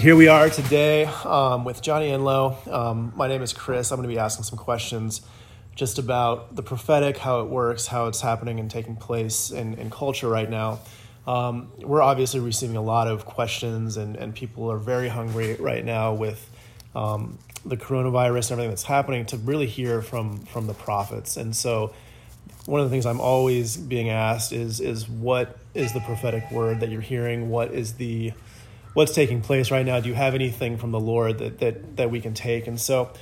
here we are today um, with Johnny Enlow. Um, my name is Chris. I'm going to be asking some questions just about the prophetic, how it works, how it's happening and taking place in, in culture right now. Um, we're obviously receiving a lot of questions, and, and people are very hungry right now with um, the coronavirus and everything that's happening to really hear from from the prophets. And so, one of the things I'm always being asked is is what is the prophetic word that you're hearing? What is the what's taking place right now? Do you have anything from the Lord that that that we can take? And so,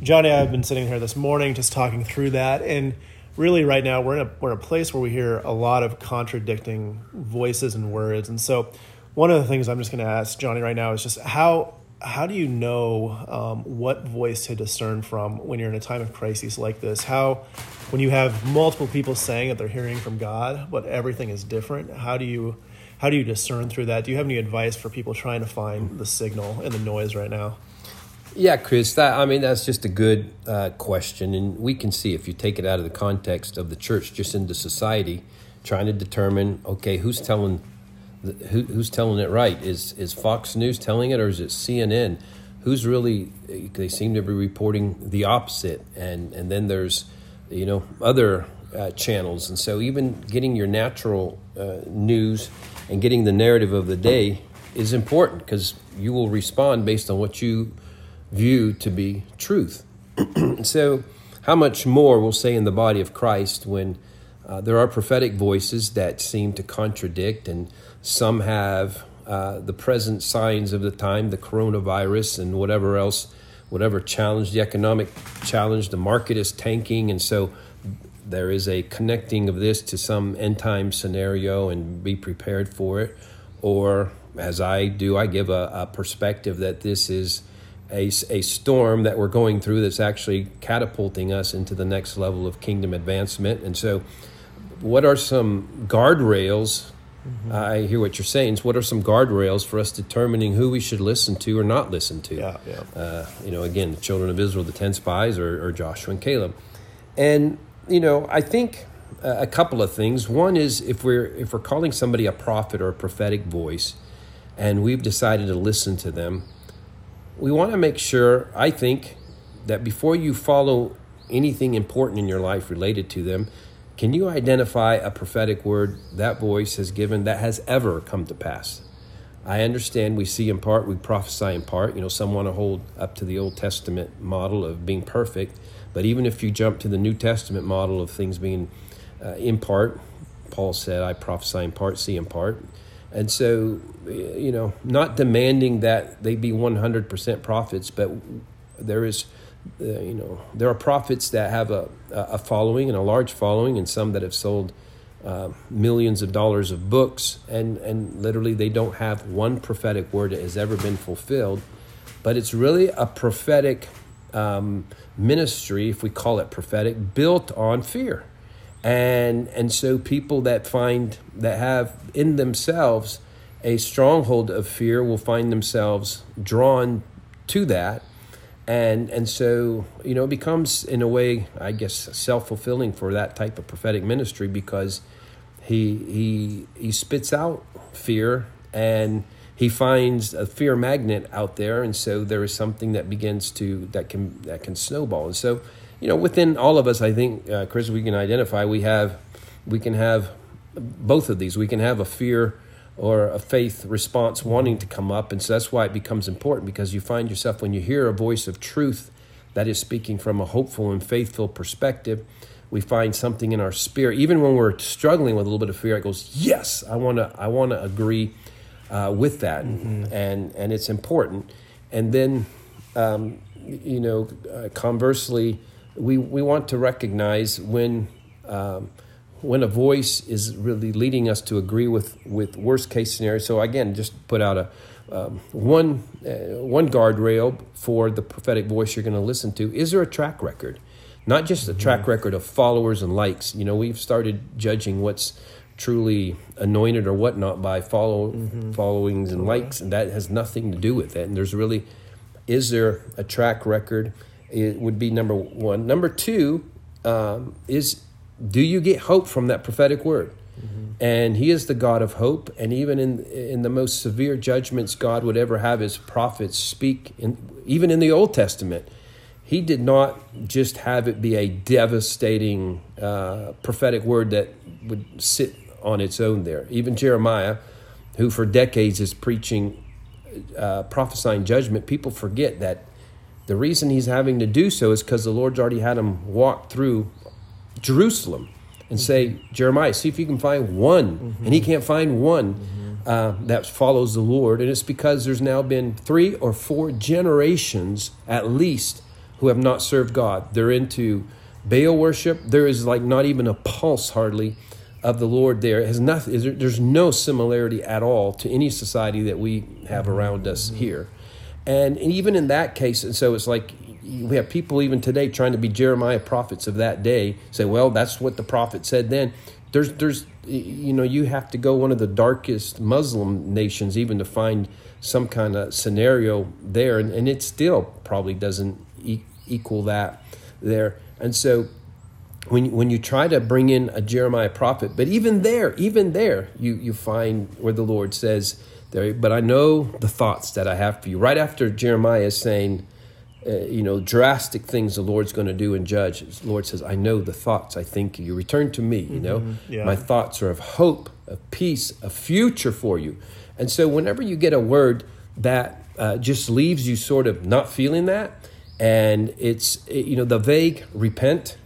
Johnny, I've been sitting here this morning just talking through that, and really, right now we're in a we're in a place where we hear a lot of contradicting voices and words. And so, one of the things I'm just going to ask Johnny right now is just how how do you know um, what voice to discern from when you're in a time of crisis like this? How, when you have multiple people saying that they're hearing from God, but everything is different, how do you how do you discern through that? Do you have any advice for people trying to find the signal in the noise right now? Yeah, Chris. That I mean, that's just a good uh, question, and we can see if you take it out of the context of the church, just into society, trying to determine, okay, who's telling, who, who's telling it right? Is is Fox News telling it, or is it CNN? Who's really? They seem to be reporting the opposite, and and then there's, you know, other uh, channels, and so even getting your natural uh, news and getting the narrative of the day is important because you will respond based on what you view to be truth. so, how much more we'll say in the body of Christ when uh, there are prophetic voices that seem to contradict, and some have uh, the present signs of the time, the coronavirus, and whatever else, whatever challenge, the economic challenge, the market is tanking, and so there is a connecting of this to some end time scenario and be prepared for it. Or, as I do, I give a, a perspective that this is a, a storm that we're going through that's actually catapulting us into the next level of kingdom advancement. And so, what are some guardrails? Mm-hmm. I hear what you're saying. So what are some guardrails for us determining who we should listen to or not listen to? Yeah, yeah. Uh, you know, again, the children of Israel, the ten spies, or, or Joshua and Caleb. And you know, I think a couple of things. One is if we're if we're calling somebody a prophet or a prophetic voice, and we've decided to listen to them, we want to make sure. I think that before you follow anything important in your life related to them, can you identify a prophetic word that voice has given that has ever come to pass? I understand we see in part, we prophesy in part. You know, some want to hold up to the Old Testament model of being perfect. But even if you jump to the New Testament model of things being uh, in part, Paul said, I prophesy in part, see in part. And so, you know, not demanding that they be 100% prophets, but there is, uh, you know, there are prophets that have a, a following and a large following, and some that have sold uh, millions of dollars of books, and, and literally they don't have one prophetic word that has ever been fulfilled. But it's really a prophetic um, ministry, if we call it prophetic, built on fear. And, and so people that find, that have in themselves a stronghold of fear will find themselves drawn to that. And, and so, you know, it becomes, in a way, I guess, self fulfilling for that type of prophetic ministry because he, he, he spits out fear and he finds a fear magnet out there, and so there is something that begins to that can that can snowball. And so, you know, within all of us, I think, uh, Chris, we can identify we have we can have both of these. We can have a fear or a faith response wanting to come up, and so that's why it becomes important because you find yourself when you hear a voice of truth that is speaking from a hopeful and faithful perspective we find something in our spirit even when we're struggling with a little bit of fear it goes yes i want to i want to agree uh, with that, mm-hmm. and and it's important. And then, um, you know, uh, conversely, we we want to recognize when. Um, when a voice is really leading us to agree with, with worst case scenario. So again, just put out a um, one uh, one guardrail for the prophetic voice you're going to listen to. Is there a track record? Not just a track mm-hmm. record of followers and likes. You know, we've started judging what's truly anointed or whatnot by follow mm-hmm. followings and likes, and that has nothing to do with it. And there's really, is there a track record? It would be number one. Number two um, is, do you get hope from that prophetic word? Mm-hmm. and He is the God of hope. And even in in the most severe judgments God would ever have His prophets speak, in, even in the Old Testament, He did not just have it be a devastating uh, prophetic word that would sit on its own there. Even Jeremiah, who for decades is preaching, uh, prophesying judgment, people forget that the reason he's having to do so is because the Lord's already had him walk through Jerusalem and say, Jeremiah, see if you can find one. Mm-hmm. And he can't find one mm-hmm. uh, that follows the Lord. And it's because there's now been three or four generations at least who have not served God. They're into Baal worship. There is like not even a pulse hardly of the Lord there. Has nothing, there's no similarity at all to any society that we have around us mm-hmm. here. And, and even in that case, and so it's like we have people even today trying to be Jeremiah prophets of that day, say, well, that's what the prophet said then. There's, there's, you know, you have to go one of the darkest Muslim nations even to find some kind of scenario there, and, and it still probably doesn't e- equal that there. And so when, when you try to bring in a Jeremiah prophet, but even there, even there, you, you find where the Lord says, there, but I know the thoughts that I have for you. Right after Jeremiah is saying, uh, you know, drastic things the Lord's going to do and judge, the Lord says, I know the thoughts I think you. Return to me, you know. Mm-hmm. Yeah. My thoughts are of hope, of peace, a future for you. And so whenever you get a word that uh, just leaves you sort of not feeling that, and it's, you know, the vague repent,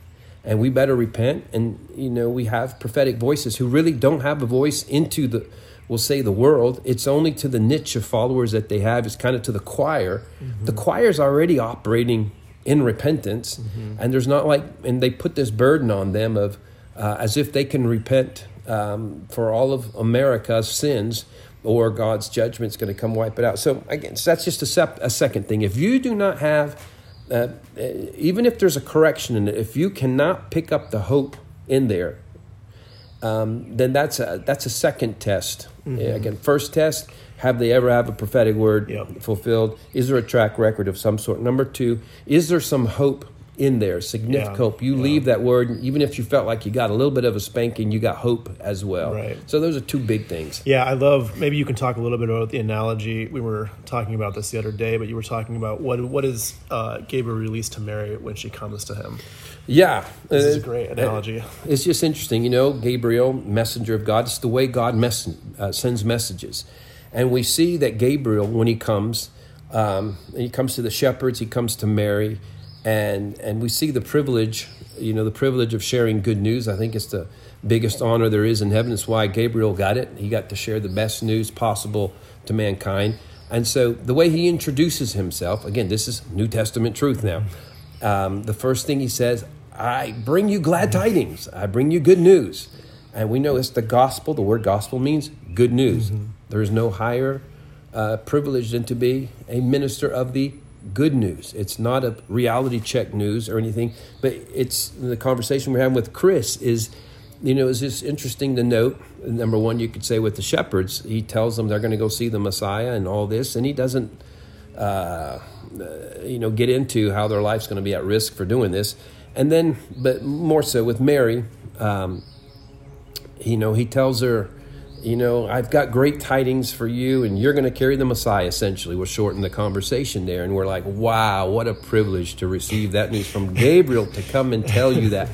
and we better repent. And, you know, we have prophetic voices who really don't have a voice into the we'll say the world. It's only to the niche of followers that they have. It's kind of to the choir. Mm-hmm. The choir's already operating in repentance, mm-hmm. and there's not like, and they put this burden on them of uh, as if they can repent um, for all of America's sins, or God's judgment's going to come wipe it out. So again, so that's just a, sep- a second thing. If you do not have uh, even if there's a correction in it, if you cannot pick up the hope in there, um, then that's a that's a second test. Mm-hmm. Again, first test: have they ever have a prophetic word yep. fulfilled? Is there a track record of some sort? Number two: is there some hope in there, significant yeah. hope. You yeah. leave that word, even if you felt like you got a little bit of a spanking, you got hope as well. Right. So those are two big things. Yeah, I love. Maybe you can talk a little bit about the analogy. We were talking about this the other day, but you were talking about what what is uh, Gabriel released to Mary when she comes to him. Yeah, this uh, is a great analogy. It's just interesting, you know. Gabriel, messenger of God. It's the way God mess- uh, sends messages, and we see that Gabriel, when he comes, um, he comes to the shepherds. He comes to Mary and and we see the privilege you know the privilege of sharing good news. I think it's the biggest honor there is in heaven. It's why gabriel got it. He got to share the best news possible to mankind. And so the way he introduces himself again this is new testament truth now. Um, the first thing he says i bring you glad tidings. I bring you good news. And we know it's the gospel. The word gospel means good news. Mm-hmm. there's no higher uh, privilege than to be a minister of the good news. It's not a reality check news or anything, but it's the conversation we're having with Chris is, you know, it's just interesting to note. Number one, you could say with the shepherds, he tells them they're going to go see the Messiah and all this, and he doesn't, uh, you know, get into how their life's going to be at risk for doing this. And then, but more so with Mary, um, you know, he tells her, you know, I've got great tidings for you, and you're going to carry the Messiah, essentially. We'll shorten the conversation there. And we're like, wow, what a privilege to receive that news from Gabriel to come and tell you that.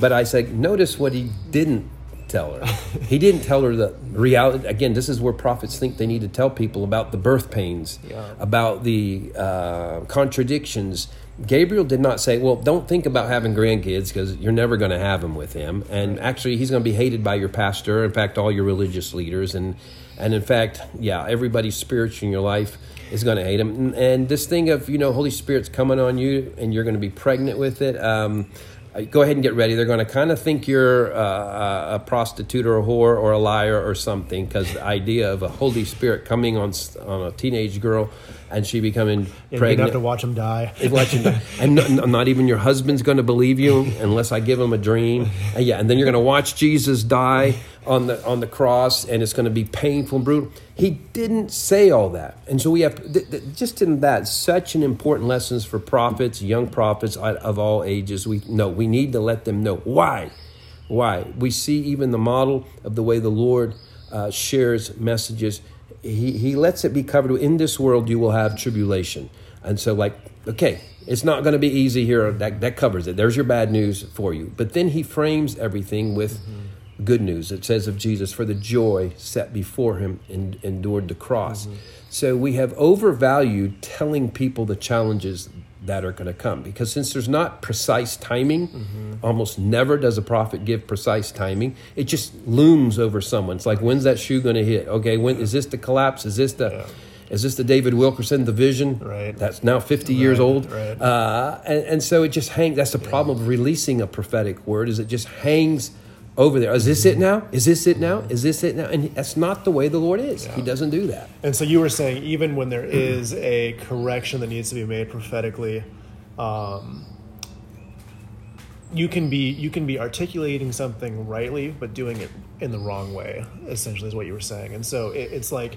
But I said, notice what he didn't tell her. He didn't tell her the reality. Again, this is where prophets think they need to tell people about the birth pains, yeah. about the uh, contradictions, Gabriel did not say, well, don't think about having grandkids because you're never going to have them with him. And actually, he's going to be hated by your pastor, in fact, all your religious leaders. And, and in fact, yeah, everybody spiritual in your life is going to hate him. And, and, this thing of, you know, Holy Spirit's coming on you and you're going to be pregnant with it. Um, uh, go ahead and get ready. They're going to kind of think you're uh, a prostitute or a whore or a liar or something because the idea of a Holy Spirit coming on on a teenage girl and she becoming yeah, pregnant. You have to watch him die. watch him die. and not, not, even your husband's going to believe you unless I give him a dream. And yeah, and then you're going to watch Jesus die on the on the cross, and it's going to be painful and brutal. He didn't say all that, and so we have th- th- just in that such an important lessons for prophets, young prophets of all ages. We know we need to let them know why Why? We see even the model of the way the Lord uh, shares messages. He, he lets it be covered. In this world, you will have tribulation. And so, like, okay, it's not going to be easy here. That, that covers it. There's your bad news for you. But then he frames everything with mm-hmm. good news. It says of Jesus, for the joy set before him and endured the cross. Mm-hmm. So we have overvalued telling people the challenges that are going to come because since there's not precise timing mm-hmm. almost never does a prophet give precise timing it just looms over someone it's like when's that shoe going to hit okay when is this the collapse is this the yeah. is this the david wilkerson the vision right that's now 50 right, years old right. uh, and, and so it just hangs that's the problem yeah. of releasing a prophetic word is it just hangs over there. Is this it now? Is this it now? Is this it now? And that's not the way the Lord is. Yeah. He doesn't do that. And so you were saying, even when there is a correction that needs to be made prophetically, um, you can be you can be articulating something rightly, but doing it in the wrong way. Essentially, is what you were saying. And so it, it's like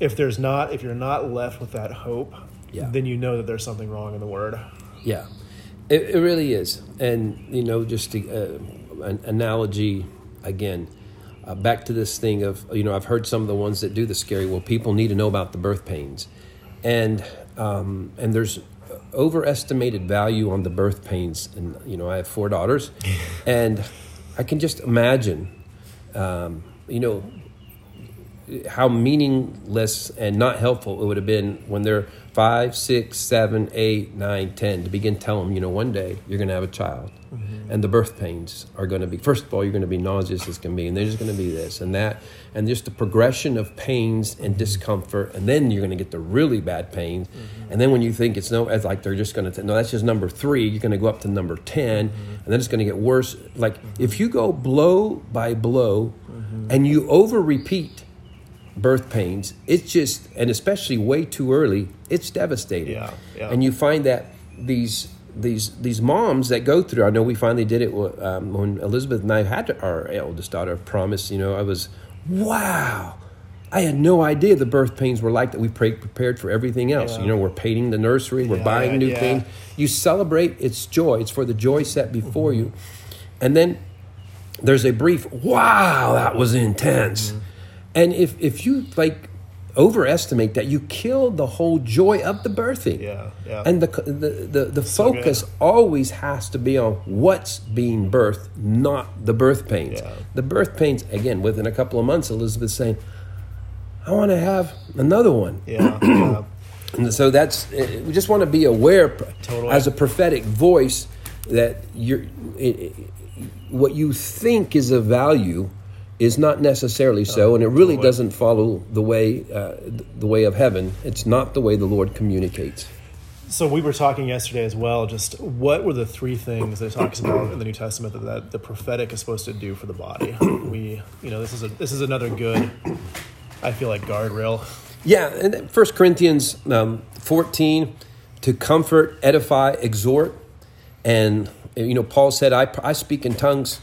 if there's not if you're not left with that hope, yeah. then you know that there's something wrong in the word. Yeah, it, it really is. And you know, just to. Uh, an analogy again. Uh, back to this thing of you know I've heard some of the ones that do the scary. Well, people need to know about the birth pains, and um, and there's overestimated value on the birth pains. And you know I have four daughters, and I can just imagine, um, you know, how meaningless and not helpful it would have been when they're five, six, seven, eight, nine, ten to begin telling them, you know, one day you're going to have a child, mm-hmm. and the birth pains are going to be. First of all, you're going to be nauseous as can be, and there's going to be this and that, and just the progression of pains and mm-hmm. discomfort, and then you're going to get the really bad pains, mm-hmm. and then when you think it's no, it's like they're just going to no, that's just number three. You're going to go up to number 10 mm-hmm. and then it's going to get worse. Like mm-hmm. if you go blow by blow, mm-hmm. and you over repeat birth pains, it's just, and especially way too early, it's devastating. Yeah, yeah. And you find that these these these moms that go through. I know we finally did it um, when Elizabeth and I had our eldest daughter. Promise, you know, I was wow. I had no idea the birth pains were like that. We prepared for everything else. Yeah. You know, we're painting the nursery, we're yeah, buying new yeah. things. You celebrate its joy. It's for the joy set before mm-hmm. you. And then there's a brief, wow, that was intense. Mm-hmm. And if, if you like overestimate that, you kill the whole joy of the birthing. Yeah, yeah. And the, the, the, the so focus good. always has to be on what's being birthed, not the birth pains. Yeah. The birth pains, again, within a couple of months, Elizabeth's saying, I want to have another one. Yeah. yeah. And so that's, eh, we just want to be aware totally. as a prophetic voice that you're, it, it, what you think is of value is not necessarily so, and it really doesn't follow the way uh, the way of heaven. It's not the way the Lord communicates. So we were talking yesterday as well. Just what were the three things that it talks about in the New Testament that, that the prophetic is supposed to do for the body? We, you know, this is a this is another good. I feel like guardrail. Yeah, and First Corinthians um, fourteen, to comfort, edify, exhort, and you know Paul said, "I I speak in tongues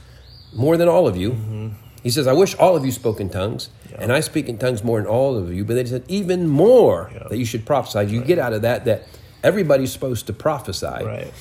more than all of you." Mm-hmm he says, I wish all of you spoke in tongues, yeah. and I speak in tongues more than all of you. But they said, even more yeah. that you should prophesy. You right. get out of that that everybody's supposed to prophesy. Right.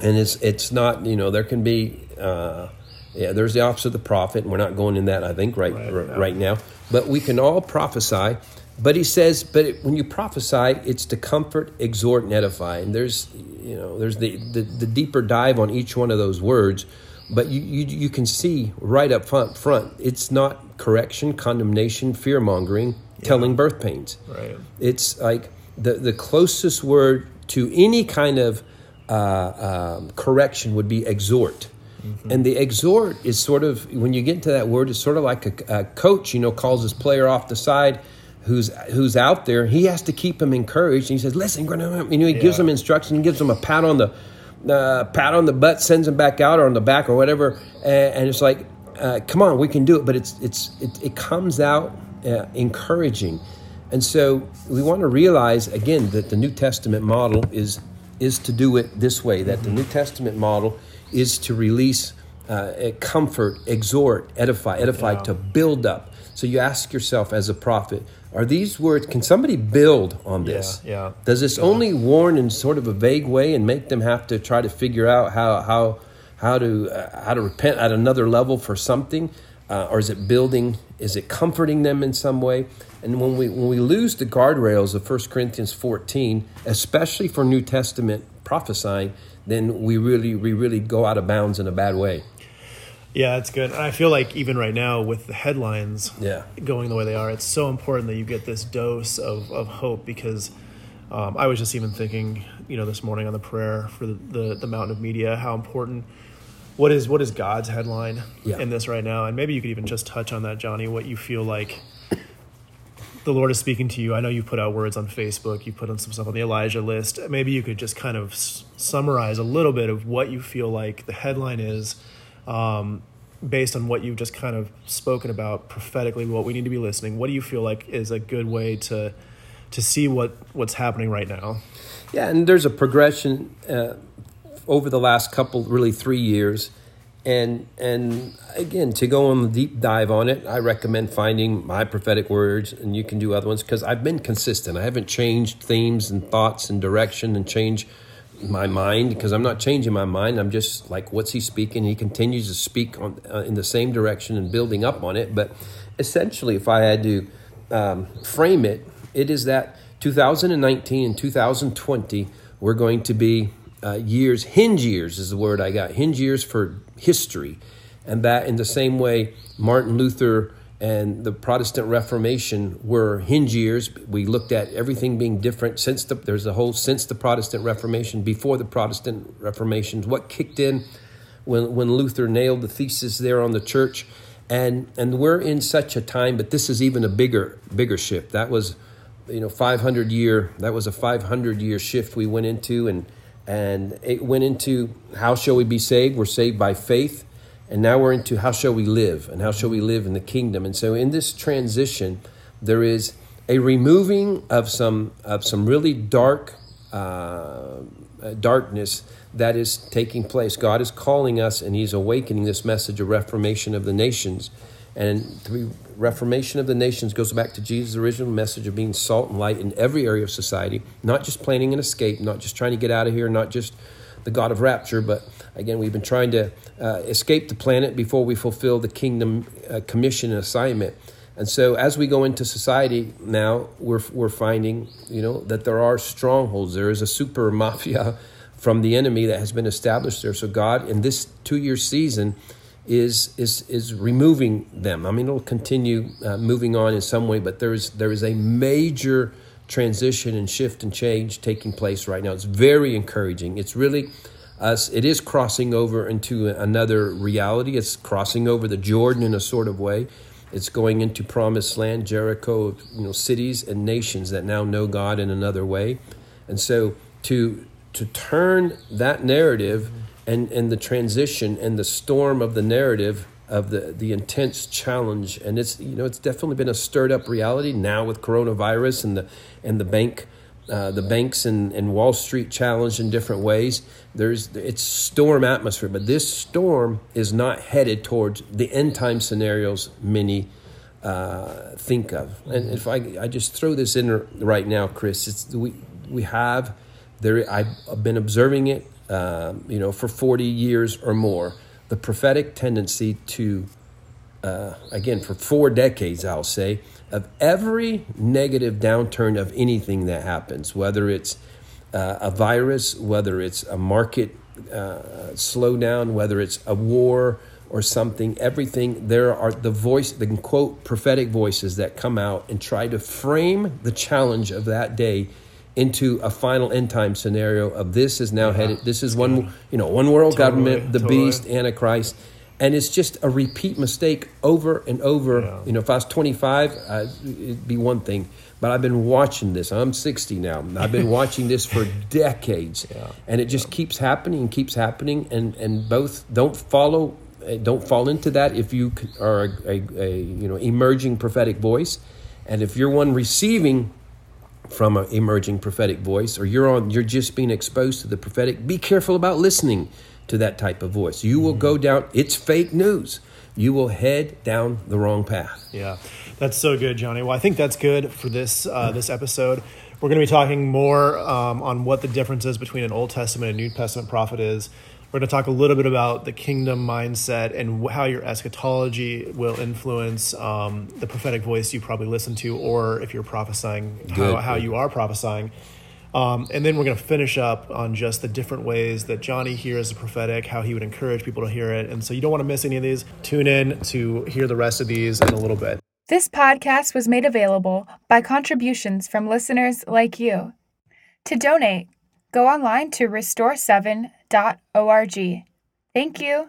And it's it's not, you know, there can be, uh, yeah, there's the office of the prophet, and we're not going in that, I think, right, right, r- right now. But we can all prophesy. But he says, but it, when you prophesy, it's to comfort, exhort, and edify. And there's, you know, there's the, the, the deeper dive on each one of those words but you, you, you can see right up front, front, it's not correction, condemnation, fear mongering, yeah. telling birth pains. Right. It's like the, the closest word to any kind of uh, um, correction would be exhort. Mm-hmm. And the exhort is sort of, when you get into that word, it's sort of like a, a coach, you know, calls his player off the side who's who's out there. He has to keep him encouraged. And he says, listen, you know, he yeah. gives them instruction, he gives them a pat on the uh, pat on the butt sends them back out or on the back or whatever, and, and it's like, uh, come on, we can do it. But it's it's it, it comes out uh, encouraging, and so we want to realize again that the New Testament model is is to do it this way. That the New Testament model is to release uh, comfort, exhort, edify, edify yeah. to build up. So you ask yourself as a prophet, are these words, can somebody build on this? Yeah. yeah. Does this yeah. only warn in sort of a vague way and make them have to try to figure out how, how, how to uh, how to repent at another level for something, uh, or is it building? Is it comforting them in some way? And when we when we lose the guardrails of 1 Corinthians 14, especially for New Testament prophesying, then we really we really go out of bounds in a bad way. Yeah, that's good. I feel like even right now with the headlines yeah. going the way they are, it's so important that you get this dose of, of hope because um, I was just even thinking, you know, this morning on the prayer for the, the, the mountain of media, how important what is what is God's headline yeah. in this right now, and maybe you could even just touch on that, Johnny. What you feel like the Lord is speaking to you. I know you put out words on Facebook, you put on some stuff on the Elijah list. Maybe you could just kind of s- summarize a little bit of what you feel like the headline is. Um, based on what you've just kind of spoken about prophetically, what we need to be listening, what do you feel like is a good way to to see what what's happening right now? Yeah, and there's a progression uh, over the last couple, really three years, and and again to go on the deep dive on it, I recommend finding my prophetic words, and you can do other ones because I've been consistent. I haven't changed themes and thoughts and direction and change my mind because I'm not changing my mind. I'm just like, what's he speaking? He continues to speak on uh, in the same direction and building up on it. But essentially, if I had to um, frame it, it is that 2019 and 2020 we're going to be uh, years, hinge years is the word I got, hinge years for history. And that in the same way, Martin Luther and the Protestant Reformation were hinge years. We looked at everything being different since the, there's a whole since the Protestant Reformation, before the Protestant Reformation, what kicked in when, when Luther nailed the thesis there on the church. And, and we're in such a time, but this is even a bigger, bigger shift. That was, you know, 500 year, that was a 500 year shift we went into and, and it went into how shall we be saved? We're saved by faith. And now we're into how shall we live and how shall we live in the kingdom. And so in this transition, there is a removing of some of some really dark uh, darkness that is taking place. God is calling us, and He's awakening this message of reformation of the nations. And the reformation of the nations goes back to Jesus' original message of being salt and light in every area of society, not just planning an escape, not just trying to get out of here, not just the God of rapture, but again, we've been trying to uh, escape the planet before we fulfill the kingdom uh, commission assignment. And so, as we go into society now, we're, we're finding, you know, that there are strongholds. There is a super mafia from the enemy that has been established there. So, God, in this two-year season, is is is removing them. I mean, it'll continue uh, moving on in some way, but there is there is a major transition and shift and change taking place right now. It's very encouraging. It's really us. It is crossing over into another reality. It's crossing over the Jordan in a sort of way. It's going into promised land, Jericho, you know, cities and nations that now know God in another way. And so to to turn that narrative and, and the transition and the storm of the narrative of the, the intense challenge and it's you know it's definitely been a stirred up reality now with coronavirus and the and the bank uh, the banks and, and Wall Street challenged in different ways. There's it's storm atmosphere, but this storm is not headed towards the end time scenarios many uh, think of. And if I I just throw this in right now, Chris, it's we we have there. I've been observing it, uh, you know, for forty years or more. The prophetic tendency to, uh, again, for four decades, I'll say, of every negative downturn of anything that happens, whether it's uh, a virus, whether it's a market uh, slowdown, whether it's a war or something, everything, there are the voice, the quote, prophetic voices that come out and try to frame the challenge of that day into a final end time scenario of this is now yeah, headed, this is one, you know, one world totally, government, the totally. beast, Antichrist and it's just a repeat mistake over and over. Yeah. You know, if I was 25, uh, it'd be one thing. But I've been watching this. I'm 60 now. I've been watching this for decades, yeah. and it just keeps happening and keeps happening. And and both don't follow, uh, don't fall into that if you are a, a, a you know emerging prophetic voice, and if you're one receiving from an emerging prophetic voice, or you're on, you're just being exposed to the prophetic. Be careful about listening to that type of voice. You will go down, it's fake news. You will head down the wrong path. Yeah, that's so good, Johnny. Well, I think that's good for this uh, this episode. We're going to be talking more um, on what the difference is between an Old Testament and New Testament prophet is. We're going to talk a little bit about the kingdom mindset and how your eschatology will influence um, the prophetic voice you probably listen to, or if you're prophesying, how, how you are prophesying. Um, and then we're going to finish up on just the different ways that Johnny hears the prophetic, how he would encourage people to hear it. And so you don't want to miss any of these. Tune in to hear the rest of these in a little bit. This podcast was made available by contributions from listeners like you. To donate, go online to restore7.org. Thank you.